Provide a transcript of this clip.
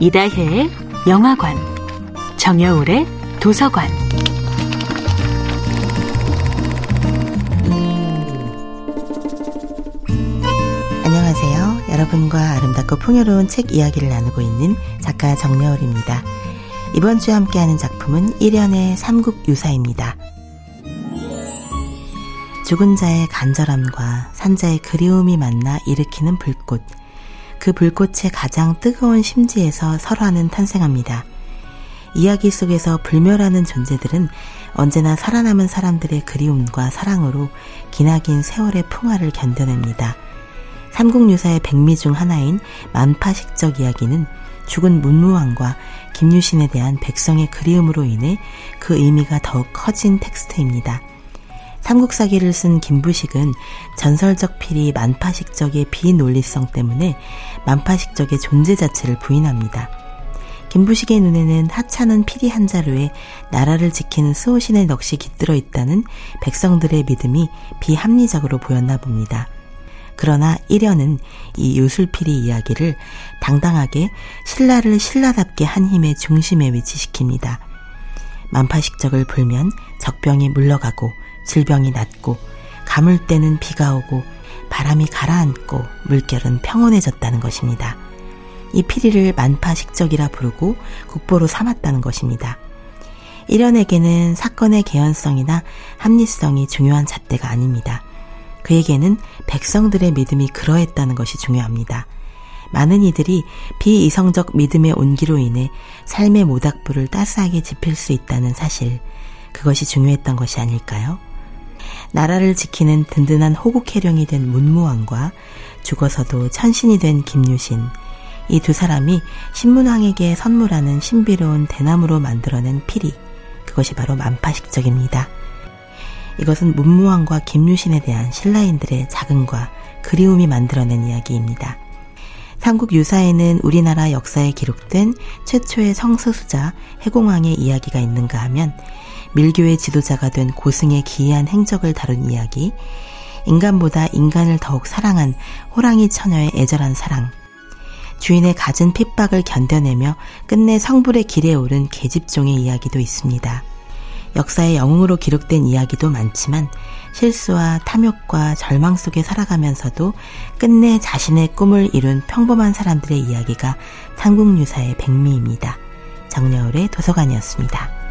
이다혜의 영화관, 정여울의 도서관. 안녕하세요. 여러분과 아름답고 풍요로운 책 이야기를 나누고 있는 작가 정여울입니다. 이번 주에 함께하는 작품은 1년의 삼국유사입니다. 죽은 자의 간절함과 산자의 그리움이 만나 일으키는 불꽃. 그 불꽃의 가장 뜨거운 심지에서 설화는 탄생합니다. 이야기 속에서 불멸하는 존재들은 언제나 살아남은 사람들의 그리움과 사랑으로 기나긴 세월의 풍화를 견뎌냅니다. 삼국유사의 백미 중 하나인 만파식적 이야기는 죽은 문무왕과 김유신에 대한 백성의 그리움으로 인해 그 의미가 더욱 커진 텍스트입니다. 삼국사기를 쓴 김부식은 전설적 필이 만파식적의 비논리성 때문에 만파식적의 존재 자체를 부인합니다. 김부식의 눈에는 하찮은 피리 한 자루에 나라를 지키는 수호신의 넋이 깃들어 있다는 백성들의 믿음이 비합리적으로 보였나 봅니다. 그러나 일연은 이 요술피리 이야기를 당당하게 신라를 신라답게 한 힘의 중심에 위치시킵니다. 만파식적을 불면 적병이 물러가고 질병이 낫고 가물 때는 비가 오고 바람이 가라앉고 물결은 평온해졌다는 것입니다. 이 피리를 만파식적이라 부르고 국보로 삼았다는 것입니다. 일연에게는 사건의 개연성이나 합리성이 중요한 잣대가 아닙니다. 그에게는 백성들의 믿음이 그러했다는 것이 중요합니다. 많은 이들이 비이성적 믿음의 온기로 인해 삶의 모닥불을 따스하게 지필 수 있다는 사실, 그것이 중요했던 것이 아닐까요? 나라를 지키는 든든한 호국해령이 된 문무왕과 죽어서도 천신이 된 김유신, 이 두 사람이 신문왕에게 선물하는 신비로운 대나무로 만들어낸 피리, 그것이 바로 만파식적입니다. 이것은 문무왕과 김유신에 대한 신라인들의 자긍과 그리움이 만들어낸 이야기입니다. 삼국 유사에는 우리나라 역사에 기록된 최초의 성서수자 해공왕의 이야기가 있는가 하면 밀교의 지도자가 된 고승의 기이한 행적을 다룬 이야기, 인간보다 인간을 더욱 사랑한 호랑이 처녀의 애절한 사랑, 주인의 갖은 핍박을 견뎌내며 끝내 성불의 길에 오른 계집종의 이야기도 있습니다. 역사의 영웅으로 기록된 이야기도 많지만 실수와 탐욕과 절망 속에 살아가면서도 끝내 자신의 꿈을 이룬 평범한 사람들의 이야기가 삼국유사의 백미입니다. 정여울의 도서관이었습니다.